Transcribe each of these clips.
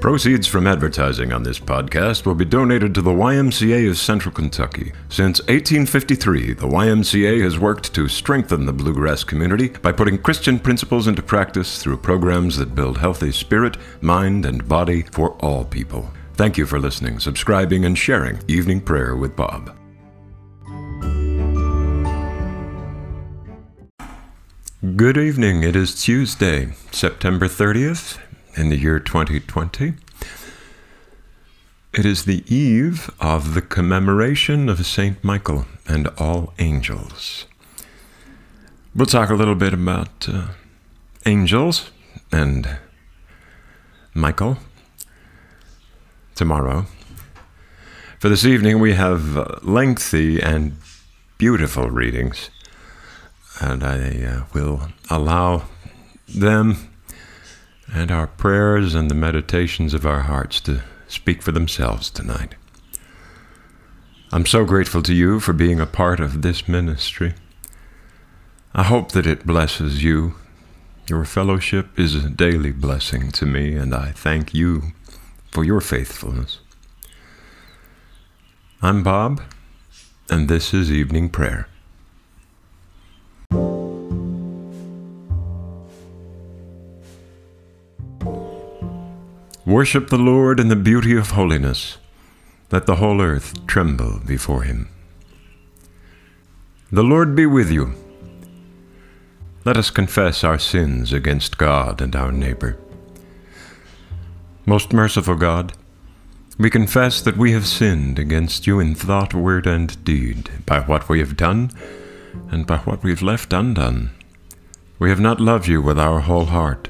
Proceeds from advertising on this podcast will be donated to the YMCA of Central Kentucky. Since 1853, the YMCA has worked to strengthen the bluegrass community by putting Christian principles into practice through programs that build healthy spirit, mind, and body for all people. Thank you for listening, subscribing, and sharing Evening Prayer with Bob. Good evening. It is Tuesday, September 30th, in the year 2020. It is the eve of the commemoration of St. Michael and all angels. We'll talk a little bit about uh, angels and Michael tomorrow. For this evening, we have uh, lengthy and beautiful readings, and I uh, will allow them and our prayers and the meditations of our hearts to speak for themselves tonight. I'm so grateful to you for being a part of this ministry. I hope that it blesses you. Your fellowship is a daily blessing to me, and I thank you for your faithfulness. I'm Bob, and this is Evening Prayer. Worship the Lord in the beauty of holiness. Let the whole earth tremble before him. The Lord be with you. Let us confess our sins against God and our neighbor. Most merciful God, we confess that we have sinned against you in thought, word, and deed, by what we have done and by what we have left undone. We have not loved you with our whole heart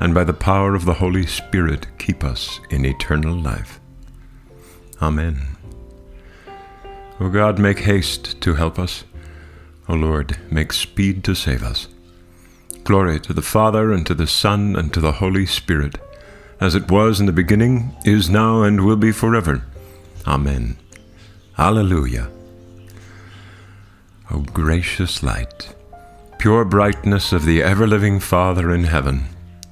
and by the power of the Holy Spirit keep us in eternal life. Amen. O God, make haste to help us. O Lord, make speed to save us. Glory to the Father, and to the Son, and to the Holy Spirit, as it was in the beginning, is now, and will be forever. Amen. Alleluia. O gracious light, pure brightness of the ever living Father in heaven,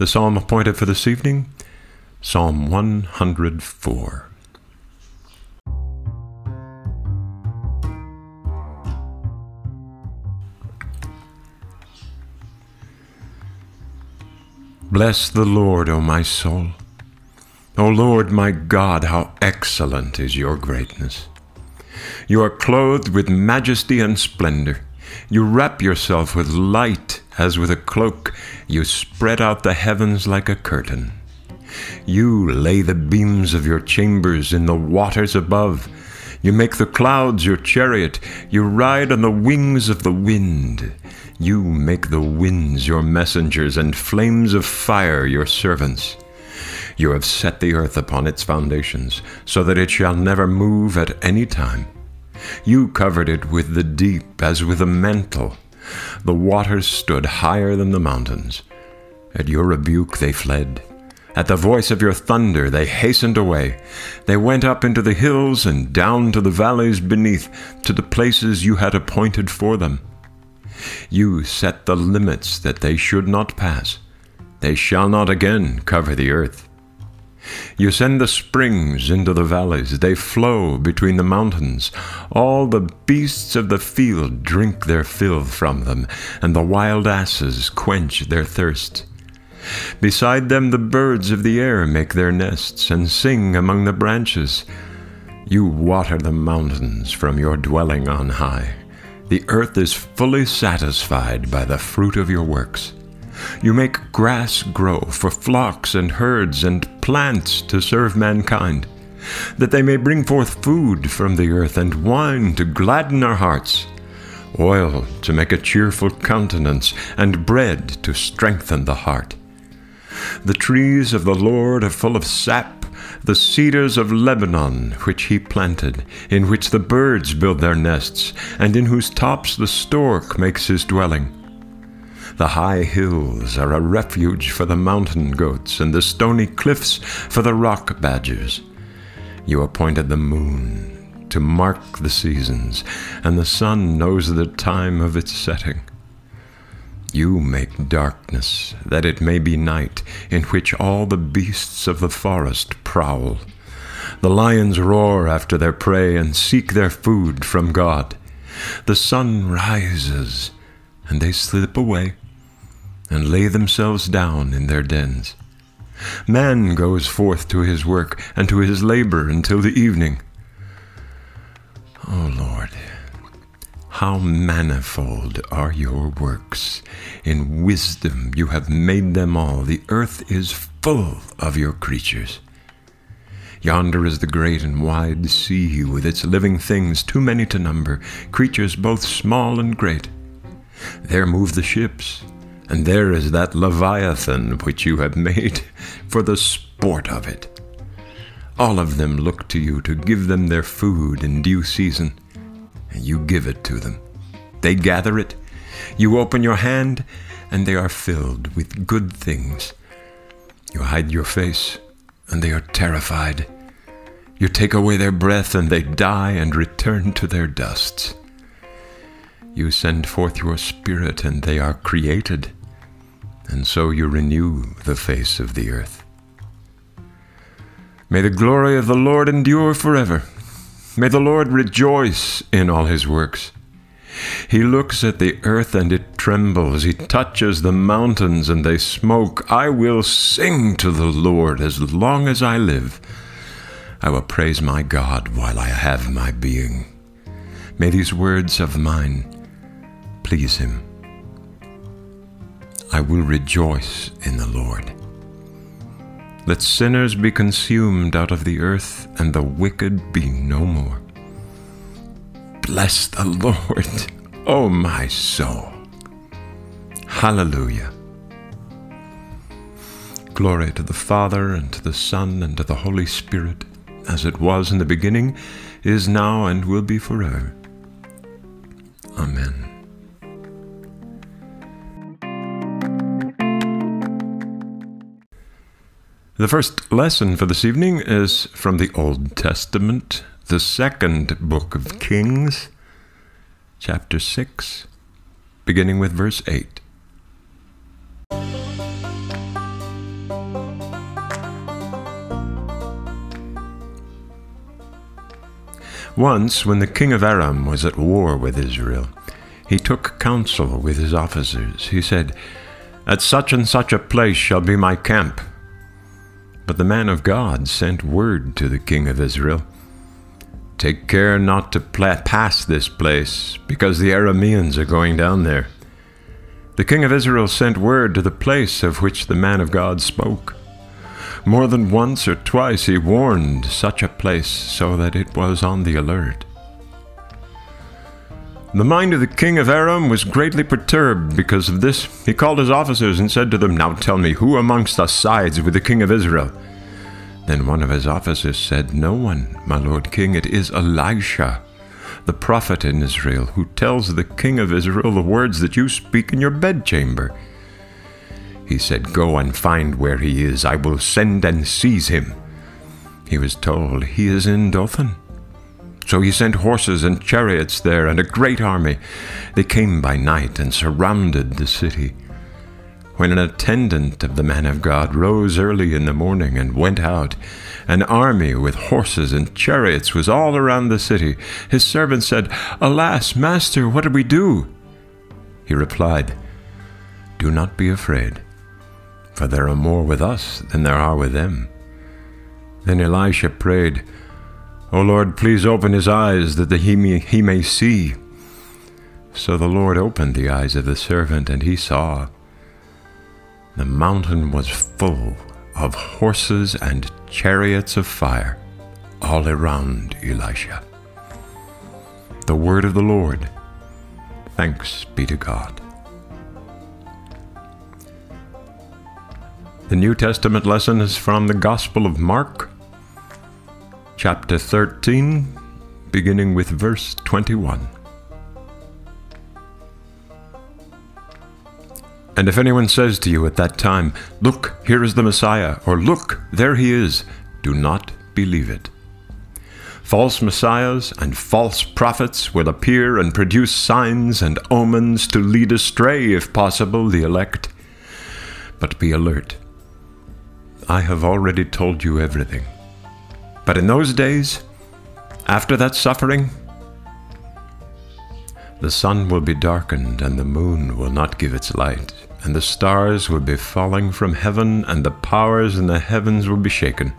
The psalm appointed for this evening, Psalm 104. Bless the Lord, O my soul. O Lord my God, how excellent is your greatness! You are clothed with majesty and splendor. You wrap yourself with light as with a cloak. You spread out the heavens like a curtain. You lay the beams of your chambers in the waters above. You make the clouds your chariot. You ride on the wings of the wind. You make the winds your messengers and flames of fire your servants. You have set the earth upon its foundations, so that it shall never move at any time. You covered it with the deep as with a mantle. The waters stood higher than the mountains. At your rebuke they fled. At the voice of your thunder they hastened away. They went up into the hills and down to the valleys beneath, to the places you had appointed for them. You set the limits that they should not pass. They shall not again cover the earth. You send the springs into the valleys, they flow between the mountains. All the beasts of the field drink their fill from them, and the wild asses quench their thirst. Beside them the birds of the air make their nests and sing among the branches. You water the mountains from your dwelling on high. The earth is fully satisfied by the fruit of your works. You make grass grow for flocks and herds and plants to serve mankind, that they may bring forth food from the earth and wine to gladden our hearts, oil to make a cheerful countenance, and bread to strengthen the heart. The trees of the Lord are full of sap, the cedars of Lebanon, which he planted, in which the birds build their nests, and in whose tops the stork makes his dwelling. The high hills are a refuge for the mountain goats, and the stony cliffs for the rock badgers. You appointed the moon to mark the seasons, and the sun knows the time of its setting. You make darkness, that it may be night, in which all the beasts of the forest prowl. The lions roar after their prey and seek their food from God. The sun rises, and they slip away and lay themselves down in their dens. Man goes forth to his work and to his labor until the evening. O oh Lord, how manifold are your works! In wisdom you have made them all. The earth is full of your creatures. Yonder is the great and wide sea, with its living things too many to number, creatures both small and great. There move the ships, and there is that Leviathan which you have made for the sport of it. All of them look to you to give them their food in due season, and you give it to them. They gather it, you open your hand, and they are filled with good things. You hide your face, and they are terrified. You take away their breath, and they die and return to their dusts. You send forth your spirit, and they are created and so you renew the face of the earth. May the glory of the Lord endure forever. May the Lord rejoice in all his works. He looks at the earth and it trembles. He touches the mountains and they smoke. I will sing to the Lord as long as I live. I will praise my God while I have my being. May these words of mine please him. I will rejoice in the Lord. Let sinners be consumed out of the earth, and the wicked be no more. Bless the Lord, O oh my soul. Hallelujah. Glory to the Father, and to the Son, and to the Holy Spirit, as it was in the beginning, is now, and will be forever. The first lesson for this evening is from the Old Testament, the second book of Kings, chapter 6, beginning with verse 8. Once, when the king of Aram was at war with Israel, he took counsel with his officers. He said, At such and such a place shall be my camp but the man of God sent word to the king of Israel Take care not to pass this place, because the Arameans are going down there. The king of Israel sent word to the place of which the man of God spoke. More than once or twice he warned such a place so that it was on the alert. The mind of the king of Aram was greatly perturbed because of this. He called his officers and said to them, Now tell me, who amongst us sides with the king of Israel? Then one of his officers said, No one, my lord king, it is Elisha, the prophet in Israel, who tells the king of Israel the words that you speak in your bedchamber. He said, Go and find where he is. I will send and seize him. He was told, He is in Dothan. So he sent horses and chariots there and a great army. They came by night and surrounded the city. When an attendant of the man of God rose early in the morning and went out, an army with horses and chariots was all around the city. His servant said, Alas, master, what do we do? He replied, Do not be afraid, for there are more with us than there are with them. Then Elisha prayed, O Lord, please open his eyes that he may, he may see. So the Lord opened the eyes of the servant, and he saw. The mountain was full of horses and chariots of fire all around Elisha. The word of the Lord. Thanks be to God. The New Testament lesson is from the Gospel of Mark, chapter 13, beginning with verse 21. And if anyone says to you at that time, Look, here is the Messiah, or Look, there he is, do not believe it. False messiahs and false prophets will appear and produce signs and omens to lead astray, if possible, the elect. But be alert. I have already told you everything. But in those days, after that suffering, the sun will be darkened, and the moon will not give its light, and the stars will be falling from heaven, and the powers in the heavens will be shaken.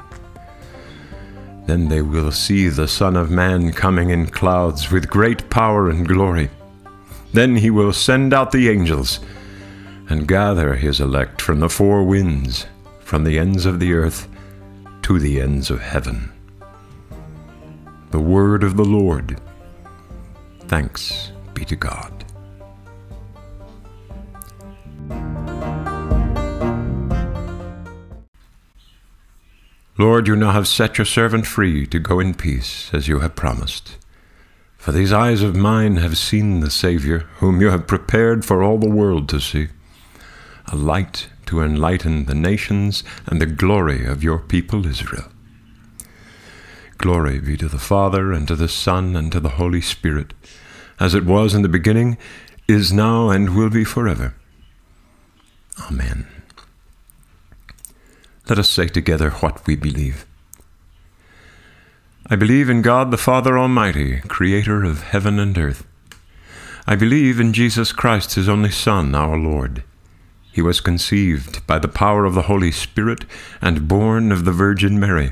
Then they will see the Son of Man coming in clouds with great power and glory. Then he will send out the angels and gather his elect from the four winds, from the ends of the earth to the ends of heaven. The word of the Lord. Thanks be to God. Lord, you now have set your servant free to go in peace, as you have promised. For these eyes of mine have seen the Saviour, whom you have prepared for all the world to see, a light to enlighten the nations and the glory of your people Israel. Glory be to the Father, and to the Son, and to the Holy Spirit, as it was in the beginning, is now, and will be forever. Amen. Let us say together what we believe. I believe in God the Father Almighty, creator of heaven and earth. I believe in Jesus Christ, his only Son, our Lord. He was conceived by the power of the Holy Spirit and born of the Virgin Mary.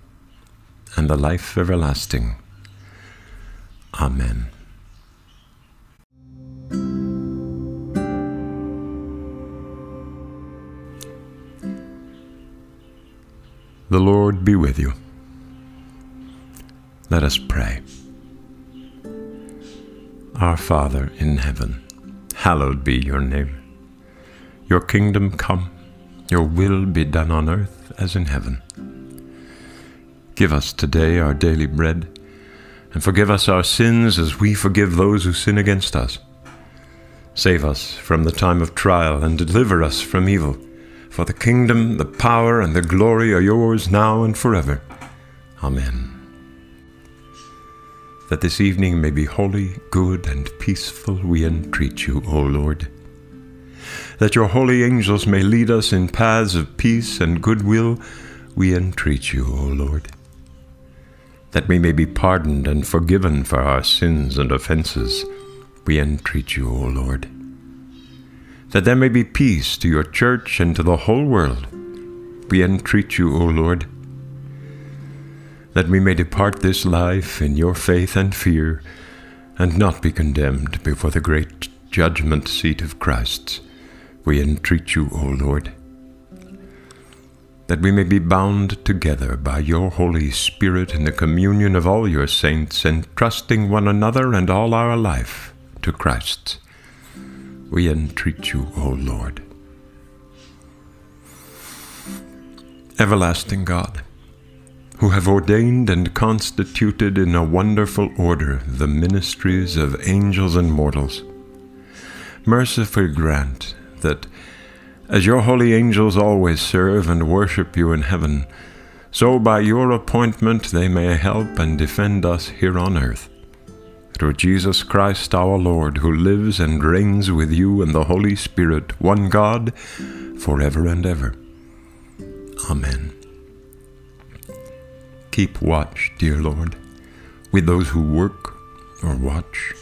and the life everlasting. Amen. The Lord be with you. Let us pray. Our Father in heaven, hallowed be your name. Your kingdom come, your will be done on earth as in heaven. Give us today our daily bread, and forgive us our sins as we forgive those who sin against us. Save us from the time of trial, and deliver us from evil. For the kingdom, the power, and the glory are yours now and forever. Amen. That this evening may be holy, good, and peaceful, we entreat you, O Lord. That your holy angels may lead us in paths of peace and goodwill, we entreat you, O Lord. That we may be pardoned and forgiven for our sins and offenses, we entreat you, O Lord that there may be peace to your church and to the whole world. We entreat you, O Lord, that we may depart this life in your faith and fear, and not be condemned before the great judgment seat of Christ. We entreat you, O Lord, that we may be bound together by your Holy Spirit in the communion of all your saints, entrusting one another and all our life to Christ we entreat you, O Lord. Everlasting God, who have ordained and constituted in a wonderful order the ministries of angels and mortals, mercifully grant that, as your holy angels always serve and worship you in heaven, so by your appointment they may help and defend us here on earth. Through Jesus Christ our Lord, who lives and reigns with you and the Holy Spirit, one God, forever and ever. Amen. Keep watch, dear Lord, with those who work or watch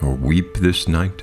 or weep this night,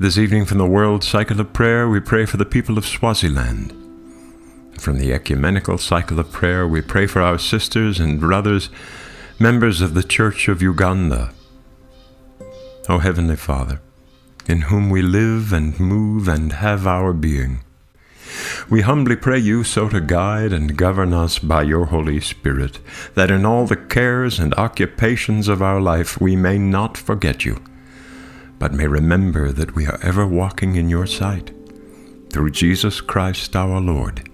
This evening from the World Cycle of Prayer, we pray for the people of Swaziland. From the Ecumenical Cycle of Prayer, we pray for our sisters and brothers, members of the Church of Uganda. O Heavenly Father, in whom we live and move and have our being, we humbly pray you so to guide and govern us by your Holy Spirit, that in all the cares and occupations of our life we may not forget you, but may remember that we are ever walking in your sight. Through Jesus Christ our Lord.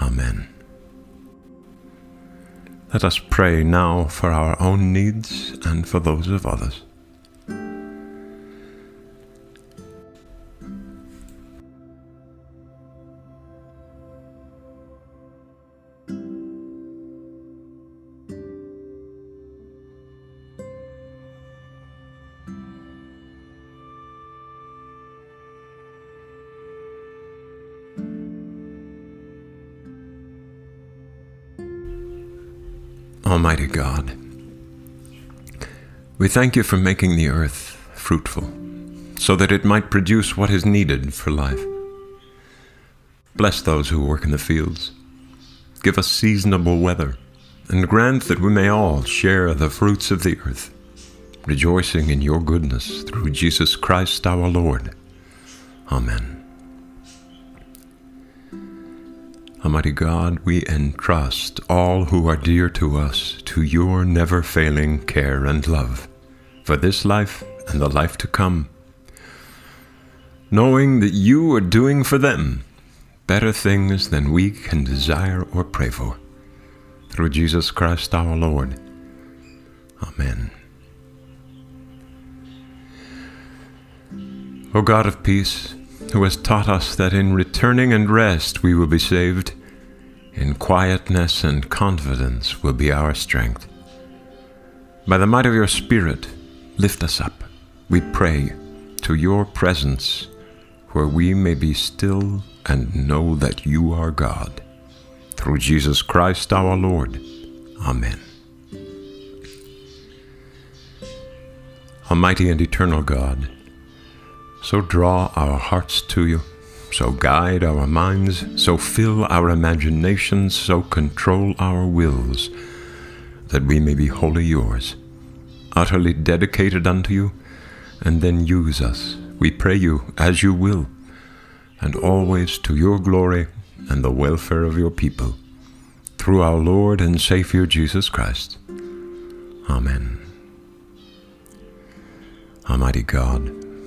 Amen. Let us pray now for our own needs and for those of others. Almighty God, we thank you for making the earth fruitful, so that it might produce what is needed for life. Bless those who work in the fields. Give us seasonable weather, and grant that we may all share the fruits of the earth, rejoicing in your goodness through Jesus Christ our Lord. Amen. Almighty God, we entrust all who are dear to us to your never failing care and love for this life and the life to come, knowing that you are doing for them better things than we can desire or pray for. Through Jesus Christ our Lord. Amen. O God of peace, who has taught us that in returning and rest we will be saved, in quietness and confidence will be our strength. By the might of your Spirit, lift us up, we pray, to your presence, where we may be still and know that you are God. Through Jesus Christ our Lord. Amen. Almighty and eternal God, so draw our hearts to you, so guide our minds, so fill our imaginations, so control our wills, that we may be wholly yours, utterly dedicated unto you, and then use us, we pray you, as you will, and always to your glory and the welfare of your people, through our Lord and Savior Jesus Christ. Amen. Almighty God,